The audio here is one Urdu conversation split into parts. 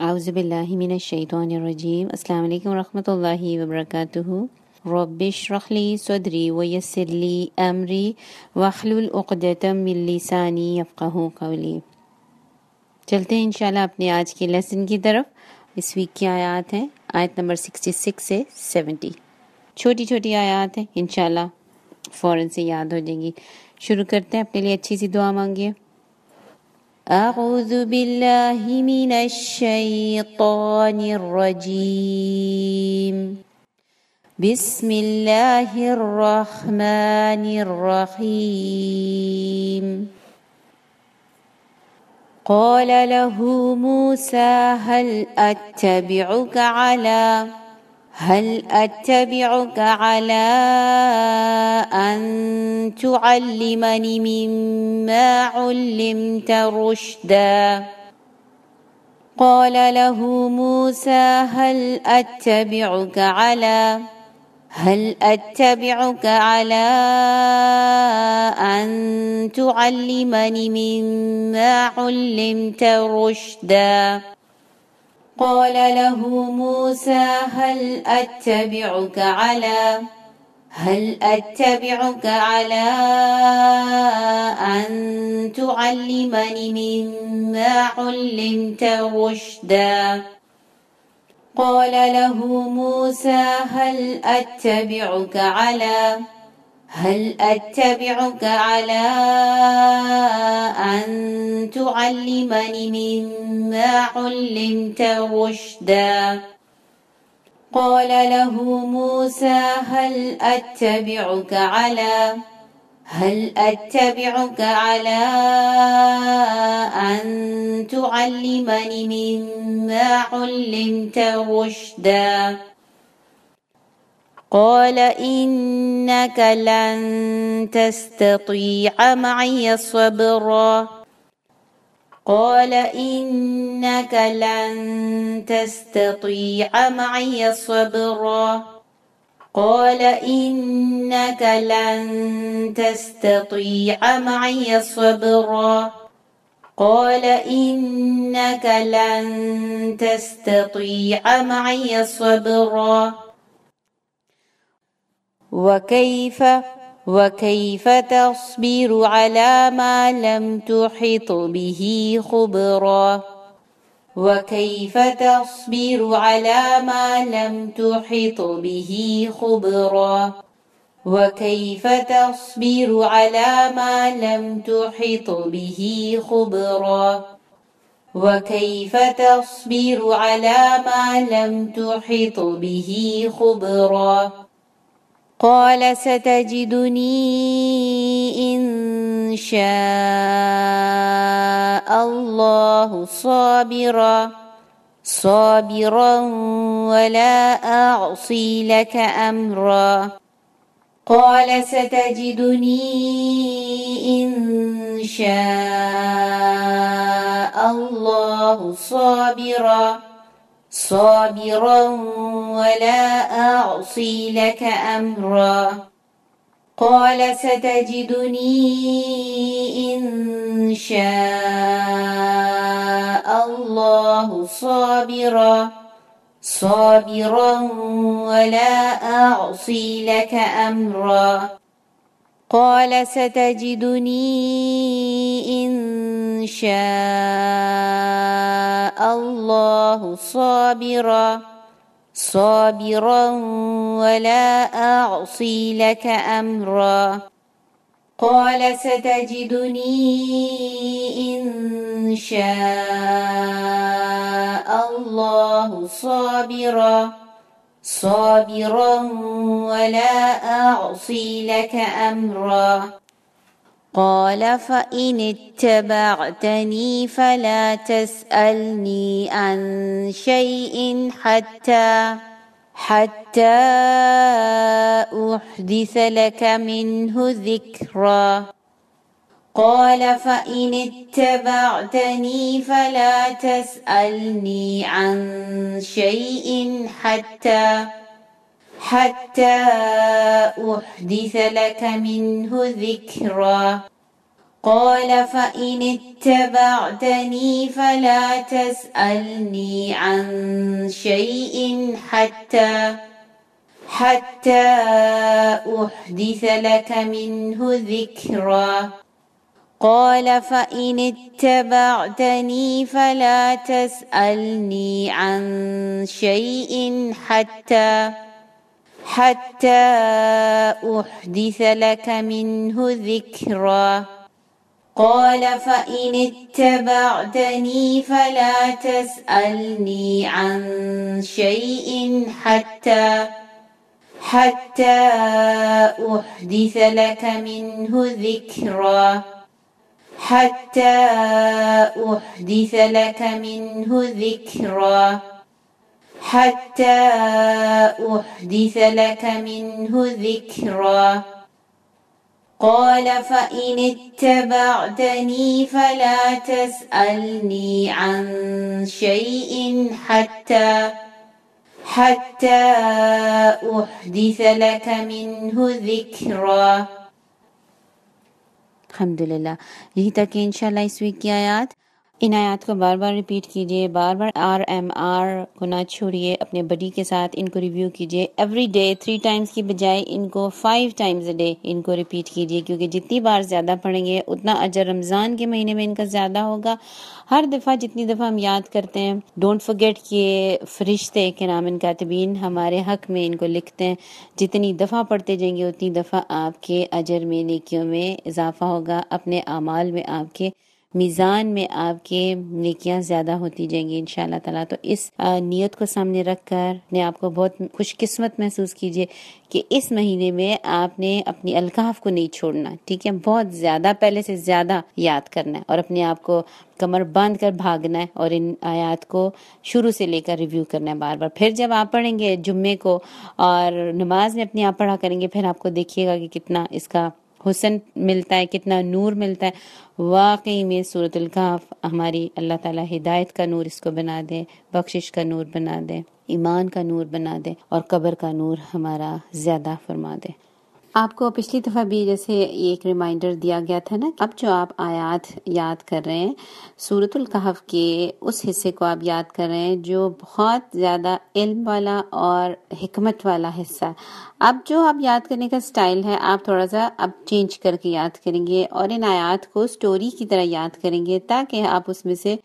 اعوذ باللہ من الشیطان الرجیم۔ السلام علیکم ورحمۃ اللہ وبرکاتہ۔ رب اشرح لی صدری ویسر لی امری واحلل عقدۃ من لسانی یفقهوا قولی۔ چلتے ہیں انشاءاللہ اپنے آج کے لیسن کی طرف۔ اس ویک کی آیات ہیں۔ آیت نمبر 66 سے 70 چھوٹی چھوٹی آیات ہیں۔ انشاءاللہ فوراً سے یاد ہو جائیں گی۔ شروع کرتے ہیں۔ اپنے لیے اچھی سی دعا مانگیے۔ أعوذ باللہ من الشیطان الرجیم بسم اللہ الرحمن الرحیم قال له موسى هل أتبعك على هل أتبعك على أن تعلمني مما علمت رشدا؟ قال له موسى هل أتبعك على هل أتبعك على أن تعلمني مما علمت رشدا؟ قال له موسى هل أتبعك على هل أتبعك على أن تعلمني مما علمت رشدا؟ قال له موسى هل أتبعك على هل أتبعك على أن تعلمني مما علمت رشدا؟ قال له موسى هل أتبعك على هل أتبعك على أن تعلمني مما علمت رشدا؟ قال إنك لن تستطيع معي صبرا. قال إنك لن تستطيع معي صبرا. قال إنك لن تستطيع معي صبرا. قال إنك لن تستطيع معي صبرا. وكيف وكيف تصبر على ما لم تحط به خبرا؟ وكيف تصبر على ما لم تحط به خبرا؟ وكيف تصبر على ما لم تحط به خبرا؟ وكيف تصبر على ما لم تحط به خبرا؟ قال ستجدني إن شاء الله صابرا صابرا ولا أعصي لك أمرا. قال ستجدني إن شاء الله صابرا. صابرا ولا أعصي لك أمرا. قال ستجدني إن شاء الله صابرا. صابرا ولا أعصي لك أمرا. قال ستجدني إن شاء الله صابرا صابرا ولا أعصي لك أمرا. قال ستجدني إن شاء الله صابرا. صابرا ولا أعصي لك أمرا. قال فإن اتبعتني فلا تسألني عن شيء حتى حتى أحدث لك منه ذكرا. قال فإن اتبعتني فلا تسألني عن شيء حتى حتى أحدث لك منه ذكرا. قال فإن اتبعتني فلا تسألني عن شيء حتى حتى أحدث لك منه ذكرا. قال فإن اتبعتني فلا تسألني عن شيء حتى حتى أحدث لك منه ذكرا. قال فإن اتبعتني فلا تسألني عن شيء حتى حتى أحدث لك منه ذكرا. حتى أحدث لك منه ذكرا. حتى أحدث لك منه ذكرا. قال فإن اتبعتني فلا تسألني عن شيء حتى حتى أحدث لك منه ذكرا. الحمد للہ یہی تک انشاءاللہ اس ویک کی آیات۔ ان آیات کو بار بار ریپیٹ کیجیے، بار بار آر ایم آر کو نہ چھوڑیے اپنے بڈی کے ساتھ ان کو ریویو کیجیے۔ ایوری ڈے تھری ٹائمز کی بجائے ان کو فائیو ٹائمز ڈے ان کو ریپیٹ کیجیے، کیونکہ جتنی بار زیادہ پڑھیں گے، اتنا اجر رمضان کے مہینے میں ان کا زیادہ ہوگا۔ ہر دفعہ جتنی دفعہ ہم یاد کرتے ہیں ڈونٹ فرگیٹ کہ فرشتے کے نام ان کاتبین ہمارے حق میں ان کو لکھتے ہیں۔ جتنی دفعہ پڑھتے جائیں گے، اتنی دفعہ آپ کے اجر میں، نیکیوں میں اضافہ ہوگا، اپنے اعمال میں آپ کے میزان میں آپ کے نیکیاں زیادہ ہوتی جائیں گی ان شاء اللہ تعالیٰ۔ تو اس نیت کو سامنے رکھ کر نے آپ کو بہت خوش قسمت محسوس کیجیے کہ اس مہینے میں آپ نے اپنی الکاف کو نہیں چھوڑنا، ٹھیک ہے؟ بہت زیادہ پہلے سے زیادہ یاد کرنا ہے اور اپنے آپ کو کمر باندھ کر بھاگنا ہے اور ان آیات کو شروع سے لے کر ریویو کرنا ہے بار بار۔ پھر جب آپ پڑھیں گے جمعے کو اور نماز میں اپنی آپ پڑھا کریں گے، پھر آپ کو دیکھیے گا کہ کتنا اس کا حسن ملتا ہے، کتنا نور ملتا ہے۔ واقعی میں صورت القاف ہماری اللہ تعالیٰ ہدایت کا نور اس کو بنا دے، بخشش کا نور بنا دے، ایمان کا نور بنا دے اور قبر کا نور ہمارا زیادہ فرما دے۔ آپ کو پچھلی دفعہ بھی جیسے ایک ریمائنڈر دیا گیا تھا نا اب جو آپ آیات یاد کر رہے ہیں سورت القحف کے اس حصے کو آپ یاد کر رہے ہیں جو بہت زیادہ علم والا اور حکمت والا حصہ۔ اب جو آپ یاد کرنے کا سٹائل ہے، آپ تھوڑا سا اب چینج کر کے یاد کریں گے اور ان آیات کو سٹوری کی طرح یاد کریں گے تاکہ آپ اس میں سے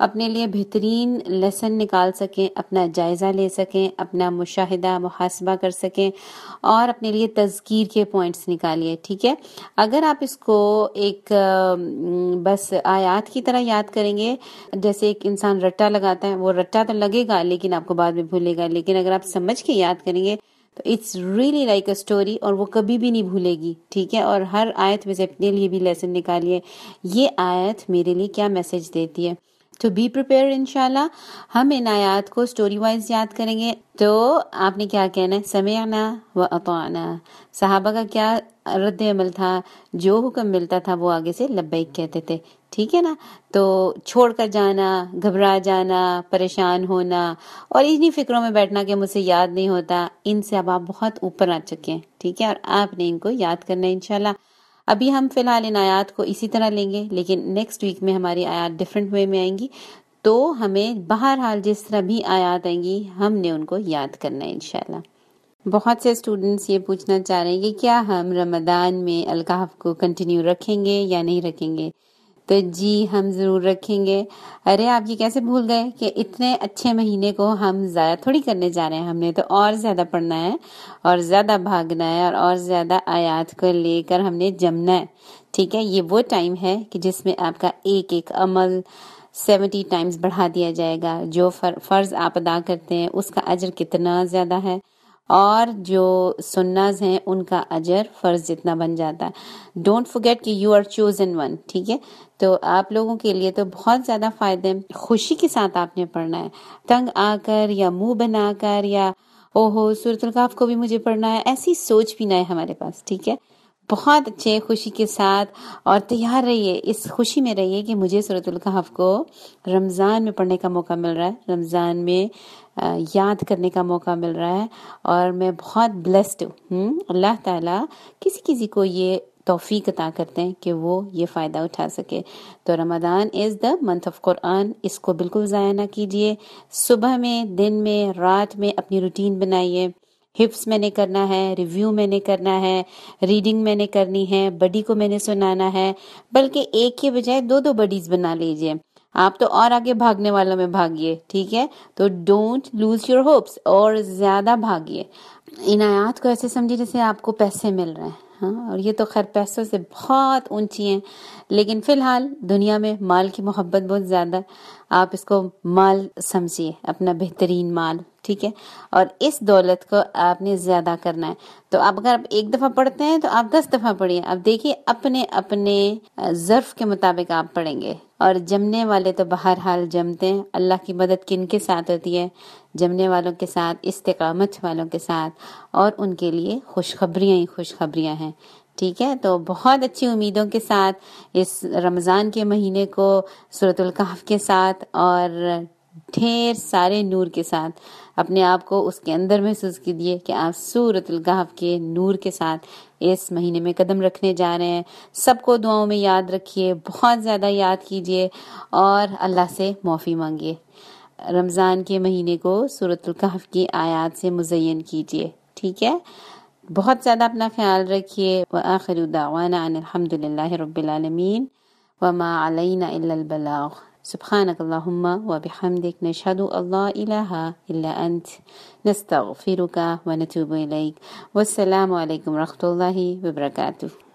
اپنے لیے بہترین لیسن نکال سکیں، اپنا جائزہ لے سکیں، اپنا مشاہدہ، محاسبہ کر سکیں اور اپنے لیے تذکیر کے پوائنٹس نکالیے، ٹھیک ہے؟ اگر آپ اس کو ایک بس آیات کی طرح یاد کریں گے، جیسے ایک انسان رٹا لگاتا ہے، وہ رٹا تو لگے گا لیکن آپ کو بعد میں بھولے گا، لیکن اگر آپ سمجھ کے یاد کریں گے تو it's really like a story اور وہ کبھی بھی نہیں بھولے گی، ٹھیک ہے؟ اور ہر آیت میں سے اپنے لیے بھی لیسن نکالیے۔ یہ آیت میرے لیے کیا میسج دیتی ہے؟ تو بی پریپیئر ان شاء اللہ ہم ان آیات کو اسٹوری وائز یاد کریں گے. تو آپ نے کیا کہنا ہے? سمعنا و اطعنا. صحابہ کا کیا رد عمل تھا؟ جو حکم ملتا تھا وہ آگے سے لبیک کہتے تھے. ٹھیک ہے نا؟ تو چھوڑ کر جانا، گھبرا جانا، پریشان ہونا اور انہی فکروں میں بیٹھنا کہ مجھ سے یاد نہیں ہوتا، ان سے اب آپ بہت اوپر آ چکے ہیں. ٹھیک ہے؟ اور آپ نے ان کو یاد کرنا ہے، انشاءاللہ. ابھی ہم فی الحال ان آیات کو اسی طرح لیں گے، لیکن نیکسٹ ویک میں ہماری آیات ڈفرینٹ وے میں آئیں گی۔ تو ہمیں بہرحال جس طرح بھی آیات آئیں گی، ہم نے ان کو یاد کرنا ہے انشاءاللہ۔ بہت سے اسٹوڈنٹس یہ پوچھنا چاہ رہے ہیں کہ کیا ہم رمضان میں الکاف کو کنٹینیو رکھیں گے یا نہیں رکھیں گے؟ تو جی ہم ضرور رکھیں گے۔ ارے، آپ یہ کیسے بھول گئے کہ اتنے اچھے مہینے کو ہم ضائع تھوڑی کرنے جا رہے ہیں؟ ہم نے تو اور زیادہ پڑھنا ہے، اور زیادہ بھاگنا ہے، اور اور زیادہ آیات کو لے کر ہم نے جمنا ہے۔ ٹھیک ہے، یہ وہ ٹائم ہے کہ جس میں آپ کا ایک ایک عمل سیونٹی ٹائمز بڑھا دیا جائے گا۔ جو فرض آپ ادا کرتے ہیں، اس کا اجر کتنا زیادہ ہے؟ اور جو سناز ہیں، ان کا اجر فرض جتنا بن جاتا ہے۔ ڈونٹ فوگیٹ کہ یو آر چوزن ون ٹھیک ہے؟ تو آپ لوگوں کے لیے تو بہت زیادہ فائدے خوشی کے ساتھ آپ نے پڑھنا ہے۔ تنگ آ کر یا منہ بنا کر یا او ہو سورت القاف کو بھی مجھے پڑھنا ہے۔ ایسی سوچ بھی نہ ہے ہمارے پاس، ٹھیک ہے؟ بہت اچھے خوشی کے ساتھ اور تیار رہیے، اس خوشی میں رہیے کہ مجھے صورت القحف کو رمضان میں پڑھنے کا موقع مل رہا ہے، رمضان میں یاد کرنے کا موقع مل رہا ہے اور میں بہت بلیسڈ ہوں۔ اللہ تعالیٰ کسی کسی کو یہ توفیق عطا کرتے ہیں کہ وہ یہ فائدہ اٹھا سکے۔ تو رمضان از دا منتھ آف قرآن اس کو بالکل ضائع نہ کیجیے۔ صبح میں، دن میں، رات میں اپنی روٹین بنائیے۔ حفظ میں نے کرنا ہے، ریویو میں نے کرنا ہے، ریڈنگ میں نے کرنی ہے، بڈی کو میں نے سنانا ہے۔ بلکہ ایک کے بجائے دو دو بڈیز بنا لیجیے آپ تو اور آگے بھاگنے والوں میں بھاگیے، ٹھیک ہے؟ تو ڈونٹ لوز یور ہوپس اور زیادہ بھاگیے۔ ان آیات کو ایسے سمجھے جیسے آپ کو پیسے مل رہے ہیں ہاں؟ اور یہ تو خیر پیسوں سے بہت اونچی ہیں۔ لیکن فی الحال دنیا میں مال کی محبت بہت زیادہ ہے آپ اس کو مال سمجھیے، اپنا بہترین مال۔ ٹھیک ہے؟ اور اس دولت کو آپ نے زیادہ کرنا ہے۔ تو آپ اگر آپ ایک دفعہ پڑھتے ہیں تو آپ دس دفعہ پڑھیے۔ اب دیکھیے، اپنے اپنے ظرف کے مطابق آپ پڑھیں گے۔ اور جمنے والے تو بہرحال جمتے ہیں۔ اللہ کی مدد کن کے ساتھ ہوتی ہے؟ جمنے والوں کے ساتھ، استقامت والوں کے ساتھ۔ اور ان کے لیے خوشخبریاں ہی خوشخبریاں ہیں۔ ٹھیک ہے؟ تو بہت اچھی امیدوں کے ساتھ اس رمضان کے مہینے کو صورت القحف کے ساتھ اور ڈھیر سارے نور کے ساتھ۔ اپنے آپ کو اس کے اندر محسوس کیجیے کہ آپ سورت القحف کے نور کے ساتھ اس مہینے میں قدم رکھنے جا رہے ہیں۔ سب کو دعاؤں میں یاد رکھیے، بہت زیادہ یاد کیجیے اور اللہ سے معافی مانگیے۔ رمضان کے مہینے کو صورت القحف کی آیات سے مزین کیجیے، ٹھیک ہے؟ بہت زیادہ اپنا خیال رکھیے۔ وآخر دعوانا ان الحمد للہ رب العالمین۔ وما علینا الا البلاغ۔ سبحانك اللهم وبحمدك نشهد الله إله إلا أنت. نستغفرك ونتوب إليك. والسلام عليكم ورحمة الله وبركاته.